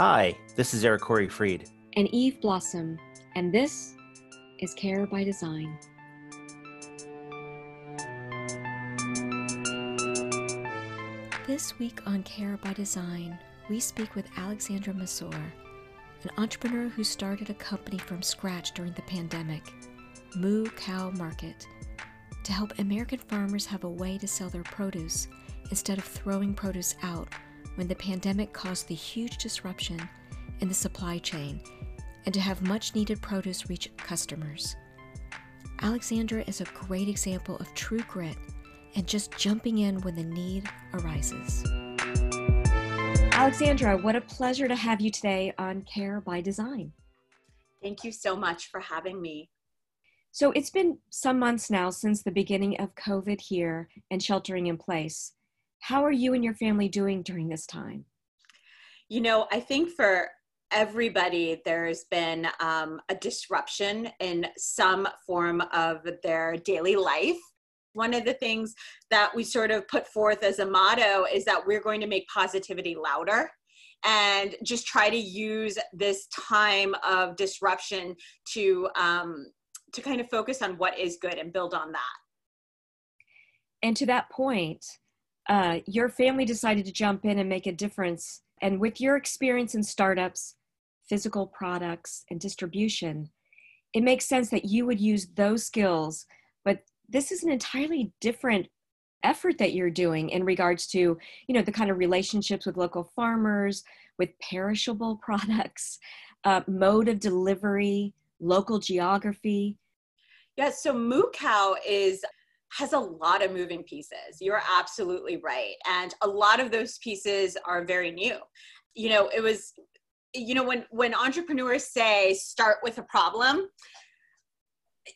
Hi, this is Eric Corey Freed. And Eve Blossom, and this is Care by Design. This week on Care by Design, we speak with Alexandra Mysoor, an entrepreneur who started a company from scratch during the pandemic, Moo Cow Market, to help American farmers have a way to sell their produce instead of throwing produce out when the pandemic caused the huge disruption in the supply chain and to have much needed produce reach customers. Alexandra is a great example of true grit and just jumping in when the need arises. Alexandra, what a pleasure to have you today on Care by Design. Thank you so much for having me. So, it's been some months now since the beginning of COVID here and sheltering in place. How are you and your family doing during this time? You know, I think for everybody, there's been um, a disruption in some form of their daily life. One of the things that we sort of put forth as a motto is that we're going to make positivity louder and just try to use this time of disruption to um, to kind of focus on what is good and build on that. And to that point, uh, your family decided to jump in and make a difference. And with your experience in startups, physical products, and distribution, it makes sense that you would use those skills. But this is an entirely different effort that you're doing in regards to you know the kind of relationships with local farmers with perishable products uh, mode of delivery local geography yeah so moo cow is has a lot of moving pieces. You're absolutely right. And a lot of those pieces are very new. You know, it was you know when when entrepreneurs say start with a problem,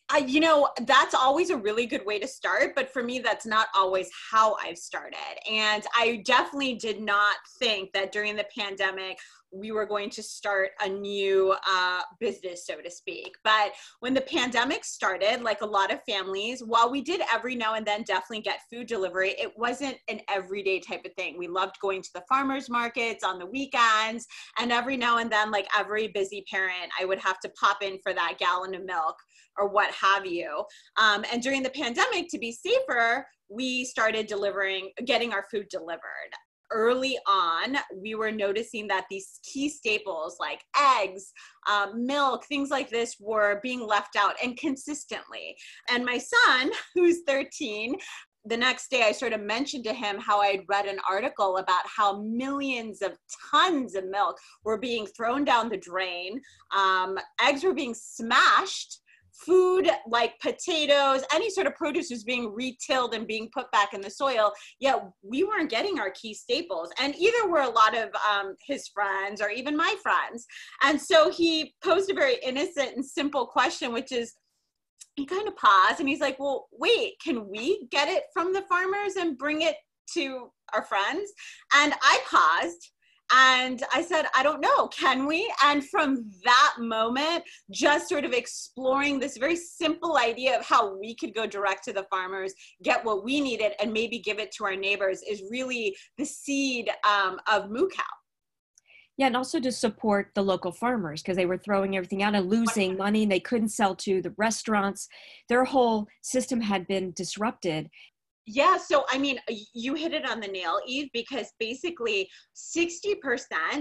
I, you know, that's always a really good way to start, but for me, that's not always how I've started. And I definitely did not think that during the pandemic, we were going to start a new uh, business, so to speak. But when the pandemic started, like a lot of families, while we did every now and then definitely get food delivery, it wasn't an everyday type of thing. We loved going to the farmers markets on the weekends. And every now and then, like every busy parent, I would have to pop in for that gallon of milk or what have you. Um, and during the pandemic, to be safer, we started delivering, getting our food delivered early on, we were noticing that these key staples like eggs, um, milk, things like this were being left out and consistently. And my son, who's 13, the next day I sort of mentioned to him how I'd read an article about how millions of tons of milk were being thrown down the drain. Um, eggs were being smashed food like potatoes, any sort of produce was being retilled and being put back in the soil. Yet we weren't getting our key staples. And either were a lot of um, his friends or even my friends. And so he posed a very innocent and simple question, which is, he kind of paused and he's like, well, wait, can we get it from the farmers and bring it to our friends? And I paused and I said, I don't know, can we? And from that moment, just sort of exploring this very simple idea of how we could go direct to the farmers, get what we needed, and maybe give it to our neighbors is really the seed um, of Moo Cow. Yeah, and also to support the local farmers because they were throwing everything out and losing money. And they couldn't sell to the restaurants. Their whole system had been disrupted. Yeah, so I mean, you hit it on the nail, Eve, because basically 60%,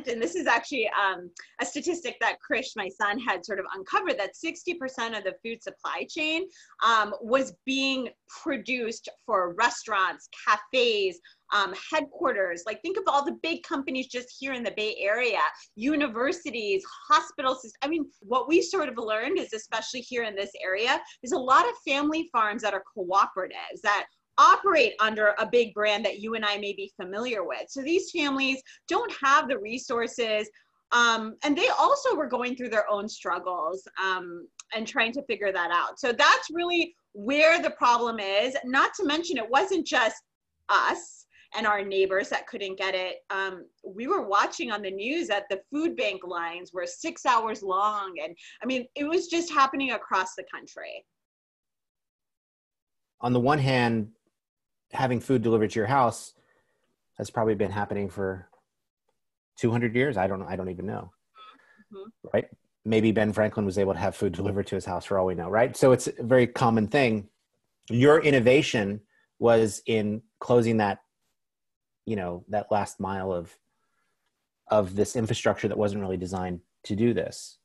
and this is actually um, a statistic that Krish, my son, had sort of uncovered that 60% of the food supply chain um, was being produced for restaurants, cafes, um, headquarters. Like, think of all the big companies just here in the Bay Area, universities, hospitals. I mean, what we sort of learned is, especially here in this area, there's a lot of family farms that are cooperatives that operate under a big brand that you and I may be familiar with. So these families don't have the resources. Um, and they also were going through their own struggles um, and trying to figure that out. So that's really where the problem is. Not to mention, it wasn't just us and our neighbors that couldn't get it. Um, we were watching on the news that the food bank lines were six hours long. And I mean, it was just happening across the country. On the one hand, having food delivered to your house has probably been happening for 200 years. I don't. I don't even know. Mhm. Right? Maybe Ben Franklin was able to have food delivered to his house for all we know. Right? So it's a very common thing. Your innovation was in closing that, you know, that last mile of of this infrastructure that wasn't really designed to do this.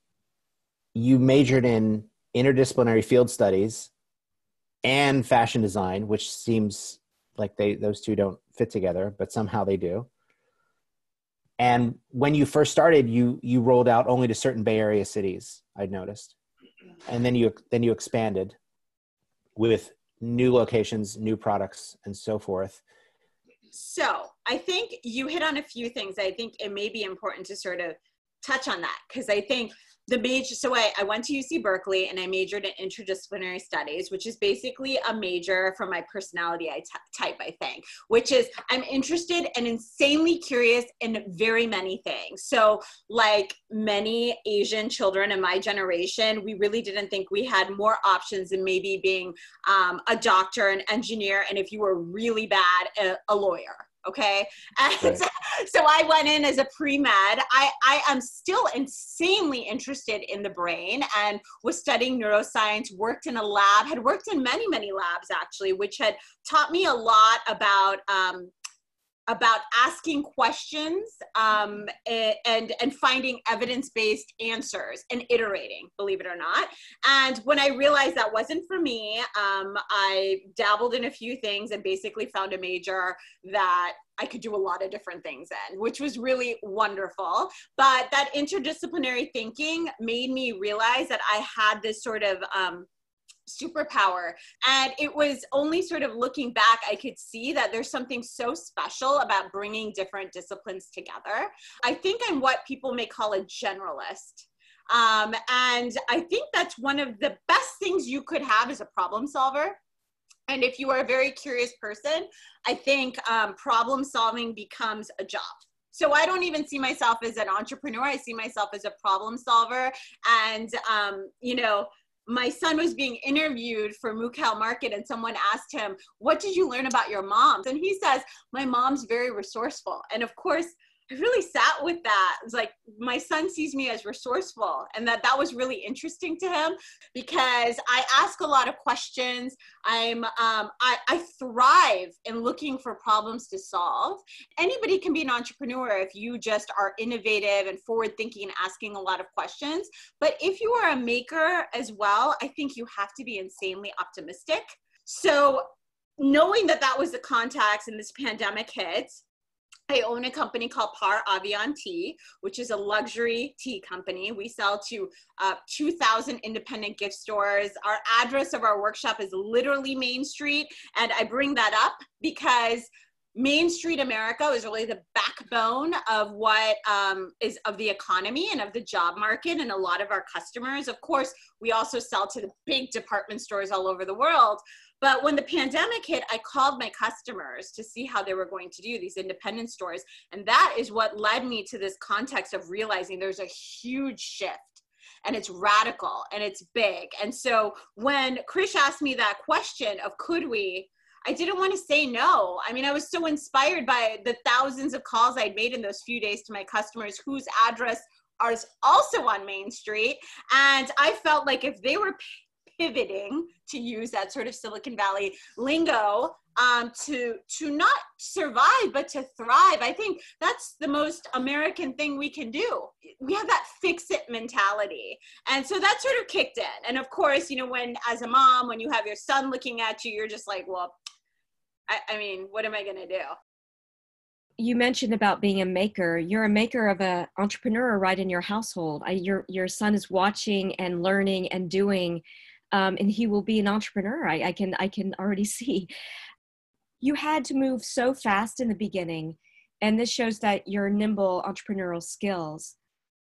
You majored in interdisciplinary field studies and fashion design, which seems like they those two don't fit together, but somehow they do. And when you first started, you you rolled out only to certain Bay Area cities. I'd noticed, and then you then you expanded with new locations, new products, and so forth. So I think you hit on a few things. I think it may be important to sort of touch on that because I think the major so I, I went to uc berkeley and i majored in interdisciplinary studies which is basically a major for my personality type i think which is i'm interested and insanely curious in very many things. So like many asian children in my generation we really didn't think we had more options than maybe being um, a doctor an engineer and if you were really bad a, a lawyer okay and Right. so, so i went in as a pre-med I, I am still insanely interested in the brain and was studying neuroscience worked in a lab had worked in many many labs actually which had taught me a lot about um, about asking questions um, and and finding evidence-based answers and iterating believe it or not. And when i realized that wasn't for me um, i dabbled in a few things and basically found a major that i could do a lot of different things in which was really wonderful. But that interdisciplinary thinking made me realize that i had this sort of um, superpower. And it was only sort of looking back i could see that there's something so special about bringing different disciplines together. I think i'm what people may call a generalist. Um, and i think that's one of the best things you could have as a problem solver. And if you are a very curious person i think um, problem solving becomes a job. So I don't even see myself as an entrepreneur. I see myself as a problem solver. And, um, you know, my son was being interviewed for Moo Cow Market and someone asked him, what did you learn about your moms? And he says, my mom's very resourceful. And of course, I really sat with that. It's like my son sees me as resourceful and that that was really interesting to him because I ask a lot of questions. I'm um, I, I thrive in looking for problems to solve. Anybody can be an entrepreneur if you just are innovative and forward thinking and asking a lot of questions. But if you are a maker as well, I think you have to be insanely optimistic. So knowing that that was the context and this pandemic hit, I own a company called Par Avion Tea, which is a luxury tea company. We sell to uh, 2,000 independent gift stores. Our address of our workshop is literally Main Street. And I bring that up because Main Street America is really the backbone of what um, is of the economy and of the job market and a lot of our customers. Of course, we also sell to the big department stores all over the world. But when the pandemic hit, I called my customers to see how they were going to do these independent stores. And that is what led me to this context of realizing there's a huge shift and it's radical and it's big. And so when Krish asked me that question of could we, I didn't want to say no. I mean, I was so inspired by the thousands of calls I'd made in those few days to my customers whose address is also on Main Street. And I felt like if they were pivoting to use that sort of Silicon Valley lingo um, to to not survive but to thrive. I think that's the most American thing we can do. We have that fix it mentality, and so that sort of kicked in. And of course, you know, when as a mom, when you have your son looking at you, you're just like, well, I, I mean, what am I going to do? you mentioned about being a maker you're a maker of an entrepreneur right in your household I, your your son is watching and learning and doing um, and he will be an entrepreneur I, I can i can already see you had to move so fast in the beginning and this shows that your nimble entrepreneurial skills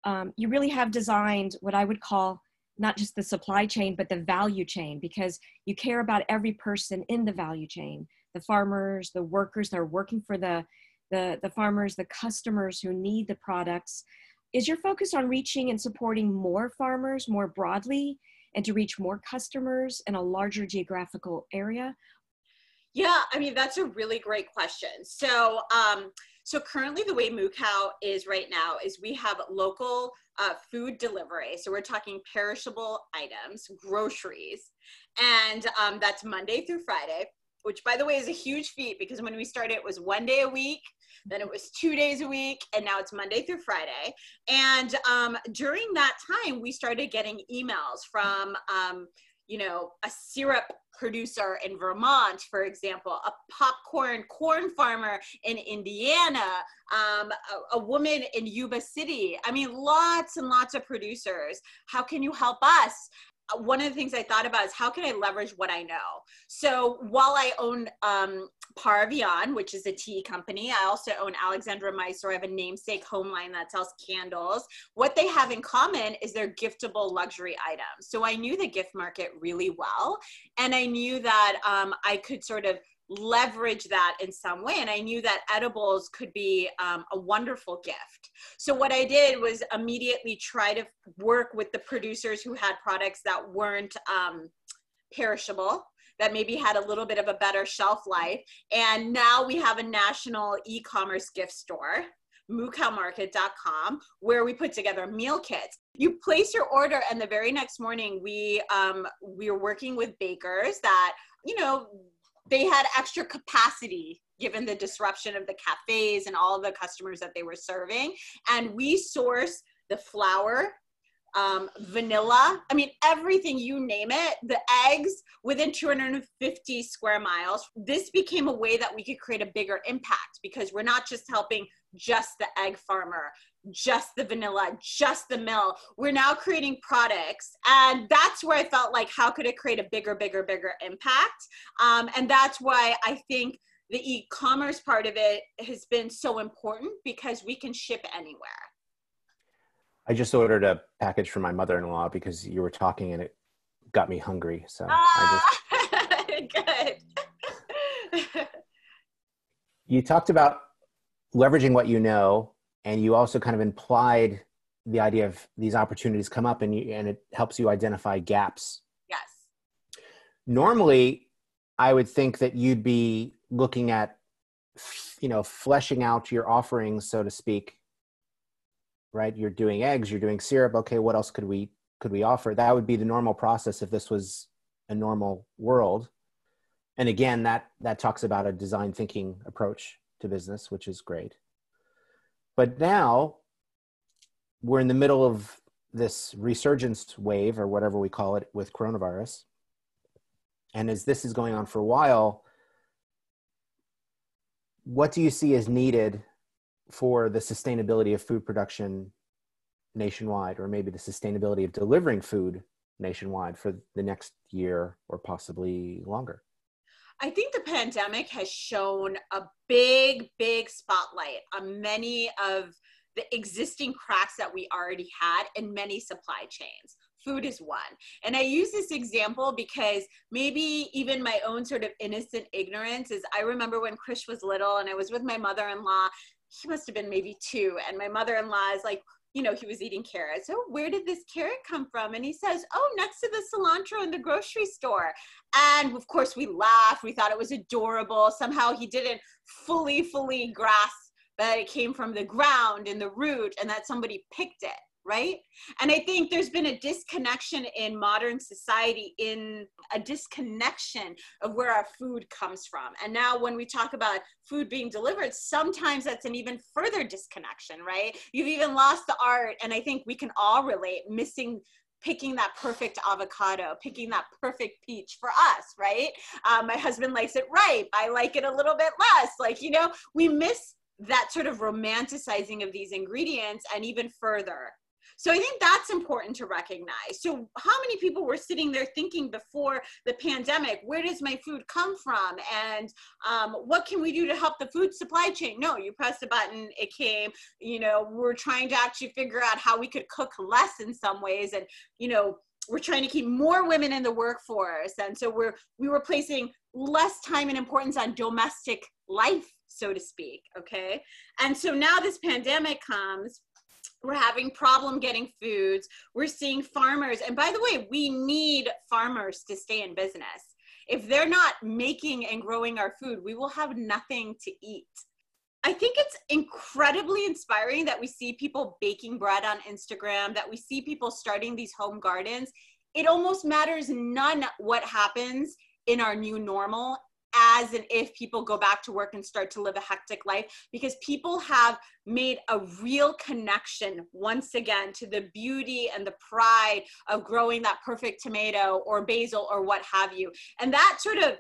um, you really have designed what i would call not just the supply chain but the value chain because you care about every person in the value chain the farmers the workers that are working for the the, the farmers, the customers who need the products. Is your focus on reaching and supporting more farmers more broadly and to reach more customers in a larger geographical area? Yeah, I mean, that's a really great question. So, um, So currently, the way Moo Cow is right now is we have local uh, food delivery. So we're talking perishable items, groceries, and um, that's Monday through Friday. Which, by the way, is a huge feat because when we started, it was one day a week then it was two days a week and now it's monday through friday and um, during that time we started getting emails from um, you know, a syrup producer in Vermont, for example, a popcorn corn farmer in Indiana, um, a, a, woman in Yuba City. I mean, lots and lots of producers. How can you help us? Uh, one of the things I thought about is how can I leverage what I know? So while I own um, Par Avion, which is a tea company, I also own Alexandra Mysoor. I have a namesake home line that sells candles. What they have in common is they're giftable luxury items. So I knew the gift market really well. And I knew that um, I could sort of leverage that in some way. And I knew that edibles could be um, a wonderful gift. So what I did was immediately try to work with the producers who had products that weren't um, perishable that maybe had a little bit of a better shelf life. And now we have a national e-commerce gift store moocowmarket.com where we put together meal kits you place your order and the very next morning we um we are working with bakers that you know they had extra capacity given the disruption of the cafes and all the customers that they were serving. And we source the flour, um, vanilla, I mean, everything you name it, the eggs within 250 square miles. This became a way that we could create a bigger impact because we're not just helping just the egg farmer, just the vanilla, just the mill. We're now creating products. And that's where I felt like, how could it create a bigger, bigger, bigger impact? Um, and that's why I think the e commerce part of it has been so important because we can ship anywhere. I just ordered a package for my mother in law because you were talking and it got me hungry. So ah, I just. Good. you talked about leveraging what you know and you also kind of implied the idea of these opportunities come up and you and it helps you identify gaps. Yes. Normally i would think that you'd be looking at you know fleshing out your offerings so to speak right? You're doing eggs you're doing syrup. Okay what else could we could we offer? That would be the normal process if this was a normal world. And again that that talks about a design thinking approach to business which is great but now we're in the middle of this resurgence wave or whatever we call it with coronavirus. And as this is going on for a while, what do you see as needed for the sustainability of food production nationwide, or maybe the sustainability of delivering food nationwide for the next year or possibly longer? I think the pandemic has shown a big, big spotlight on many of the existing cracks that we already had in many supply chains. Food is one. And I use this example because maybe even my own sort of innocent ignorance is I remember when Krish was little and I was with my mother in law. He must have been maybe two. And my mother in law is like, you know, he was eating carrots. So where did this carrot come from? And he says, oh, next to the cilantro in the grocery store. And of course, we laughed. We thought it was adorable. Somehow he didn't fully, fully grasp that it came from the ground and the root and that somebody picked it right? And I think there's been a disconnection in modern society, in a disconnection of where our food comes from. And now, when we talk about food being delivered, sometimes that's an even further disconnection, right? You've even lost the art, and I think we can all relate missing picking that perfect avocado, picking that perfect peach for us, right? Um, my husband likes it ripe. I like it a little bit less. Like, you know, we miss that sort of romanticizing of these ingredients and even further so I think that's important to recognize. So how many people were sitting there thinking before the pandemic, where does my food come from? And um, what can we do to help the food supply chain? No, you press a button, it came, you know, we're trying to actually figure out how we could cook less in some ways. And, you know, we're trying to keep more women in the workforce. And so we're, we were placing less time and importance on domestic life so to speak okay and so now this pandemic comes we're having problem getting foods. We're seeing farmers. And by the way we need farmers to stay in business. If they're not making and growing our food we will have nothing to eat. I think it's incredibly inspiring that we see people baking bread on Instagram, that we see people starting these home gardens. It almost matters none what happens in our new normal as and if people go back to work and start to live a hectic life because people have made a real connection once again to the beauty and the pride of growing that perfect tomato or basil or what have you. And that sort of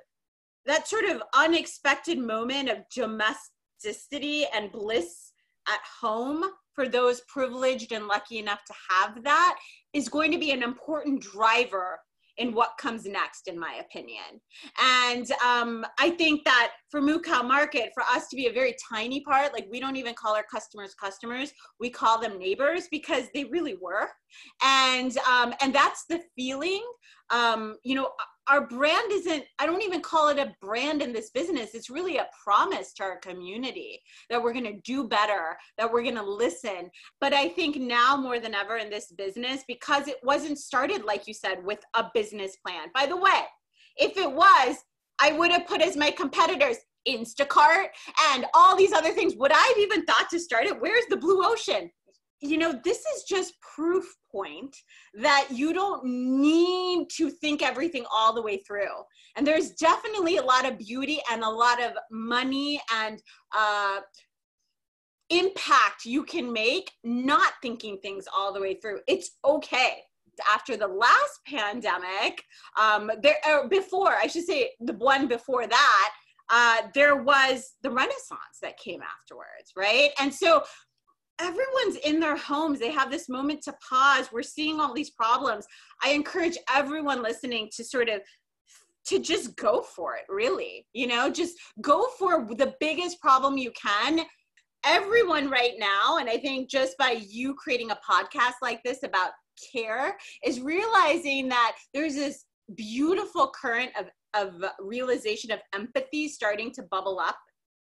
that sort of unexpected moment of domesticity and bliss at home for those privileged and lucky enough to have that is going to be an important driver in what comes next, in my opinion. And um, I think that for Cow Market, for us to be a very tiny part, like we don't even call our customers customers, we call them neighbors because they really were. And um, and that's the feeling. Um, you know, our brand isn't i don't even call it a brand in this business. It's really a promise to our community that we're going to do better that we're going to listen. But i think now more than ever in this business because it wasn't started like you said with a business plan. By the way if it was i would have put as my competitors instacart and all these other things. Would i have even thought to start it? Where's the blue ocean you know, this is just proof point that you don't need to think everything all the way through. And there's definitely a lot of beauty and a lot of money and uh, impact you can make not thinking things all the way through. It's okay. After the last pandemic, um, there or before I should say the one before that, uh, there was the Renaissance that came afterwards, right? And so everyone's in their homes. They have this moment to pause. We're seeing all these problems. I encourage everyone listening to sort of to just go for it really. You know just go for the biggest problem you can. Everyone right now and i think just by you creating a podcast like this about care is realizing that there's this beautiful current of of realization of empathy starting to bubble up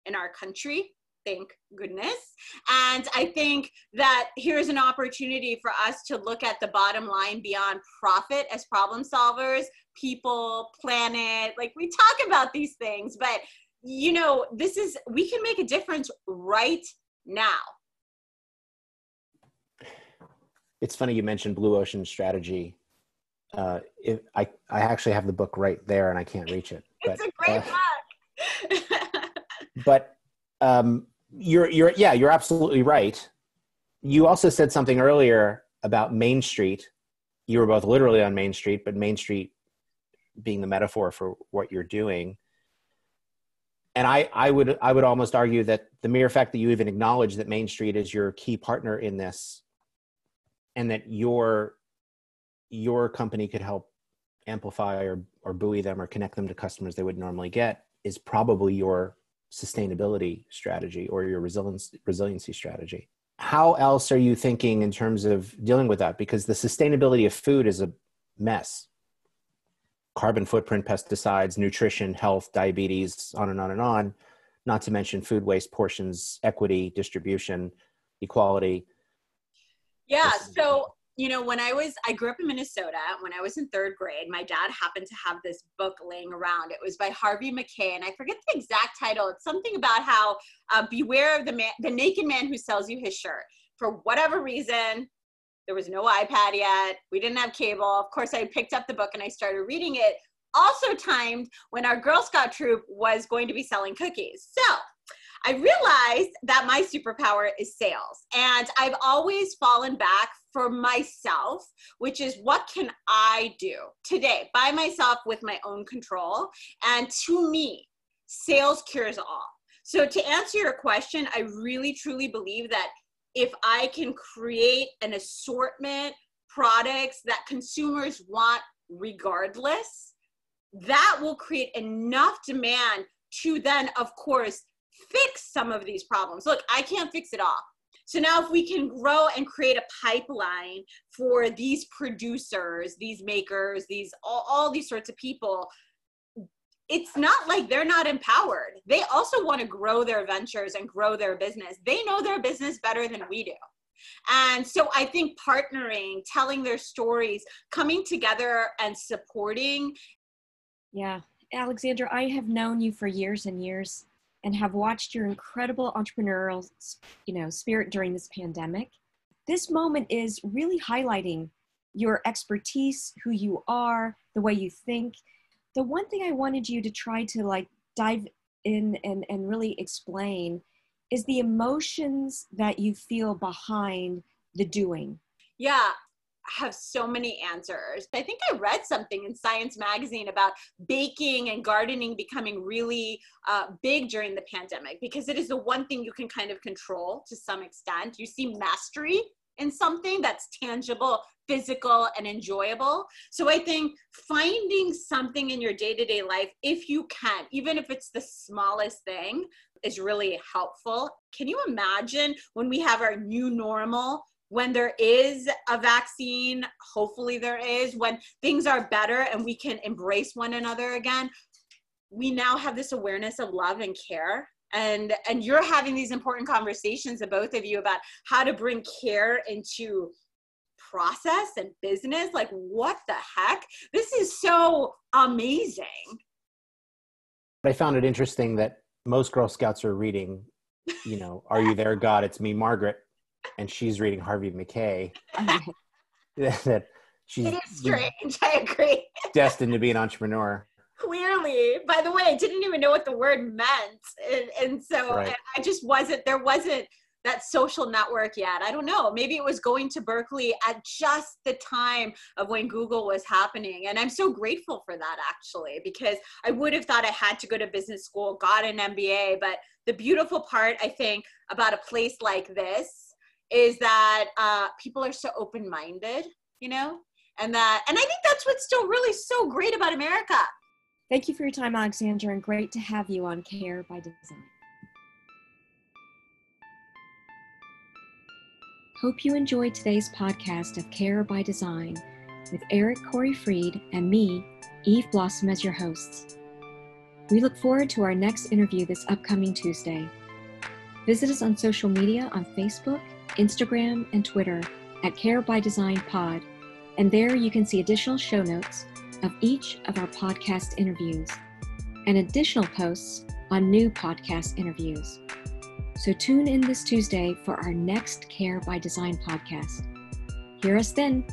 in our country thank goodness. And I think that here's an opportunity for us to look at the bottom line beyond profit as problem solvers, people, planet. Like we talk about these things, but you know, this is, we can make a difference right now. It's funny you mentioned Blue Ocean Strategy. Uh, if I, I actually have the book right there and I can't reach it. But, it's a great uh, book. but um, you're you're yeah you're absolutely right. You also said something earlier about main street. You were both literally on main street but main street being the metaphor for what you're doing. And i i would i would almost argue that the mere fact that you even acknowledge that main street is your key partner in this and that your your company could help amplify or or buoy them or connect them to customers they would normally get is probably your sustainability strategy or your resilience resiliency strategy. How else are you thinking in terms of dealing with that? Because the sustainability of food is a mess. Carbon footprint pesticides nutrition health diabetes on and on and on. Not to mention food waste portions equity distribution equality. Yeah so you know, when I was, I grew up in Minnesota. When I was in third grade, my dad happened to have this book laying around. It was by Harvey Mackay, and I forget the exact title. It's something about how uh, beware of the man, the naked man who sells you his shirt. For whatever reason, there was no iPad yet. We didn't have cable. Of course, I picked up the book and I started reading it. Also timed when our Girl Scout troop was going to be selling cookies. So I realized that my superpower is sales. And I've always fallen back for myself, which is what can I do today by myself with my own control? And to me, sales cures all. So, to answer your question, I really truly believe that if I can create an assortment products that consumers want regardless, that will create enough demand to then, of course, fix some of these problems. Look, I can't fix it all. So now, if we can grow and create a pipeline for these producers, these makers, these all, all these sorts of people, it's not like they're not empowered. They also want to grow their ventures and grow their business. They know their business better than we do. And so I think partnering, telling their stories, coming together and supporting. Yeah. Alexandra, I have known you for years and years and have watched your incredible entrepreneurial, you know, spirit during this pandemic. This moment is really highlighting your expertise, who you are, the way you think. The one thing I wanted you to try to like dive in and, and really explain is the emotions that you feel behind the doing. Yeah, have so many answers. I think I read something in Science Magazine about baking and gardening becoming really uh, big during the pandemic because it is the one thing you can kind of control to some extent. You see mastery in something that's tangible, physical, and enjoyable. So I think finding something in your day to day life, if you can, even if it's the smallest thing, is really helpful. Can you imagine when we have our new normal? When there is a vaccine, hopefully there is, when things are better and we can embrace one another again, we now have this awareness of love and care. And, and you're having these important conversations, the both of you, about how to bring care into process and business. Like, what the heck? This is so amazing. I found it interesting that most Girl Scouts are reading, you know, Are You There, God? It's Me, Margaret and she's reading Harvey Mackay. that she's it is strange. I agree. destined to be an entrepreneur. Clearly, by the way, I didn't even know what the word meant, and, and so right. I just wasn't. There wasn't that social network yet. I don't know. Maybe it was going to Berkeley at just the time of when Google was happening. And I'm so grateful for that actually, because I would have thought I had to go to business school, got an MBA. But the beautiful part, I think, about a place like this is that uh, people are so open minded, you know, and that, and I think that's what's still really so great about America. Thank you for your time, Alexandra, and great to have you on Care by Design. Hope you enjoyed today's podcast of Care by Design with Eric Corey Freed and me, Eve Blossom, as your hosts. We look forward to our next interview this upcoming Tuesday. Visit us on social media on Facebook Instagram, and Twitter at Care by Design Pod, and there you can see additional show notes of each of our podcast interviews and additional posts on new podcast interviews. So tune in this Tuesday for our next Care by Design podcast. Hear us then.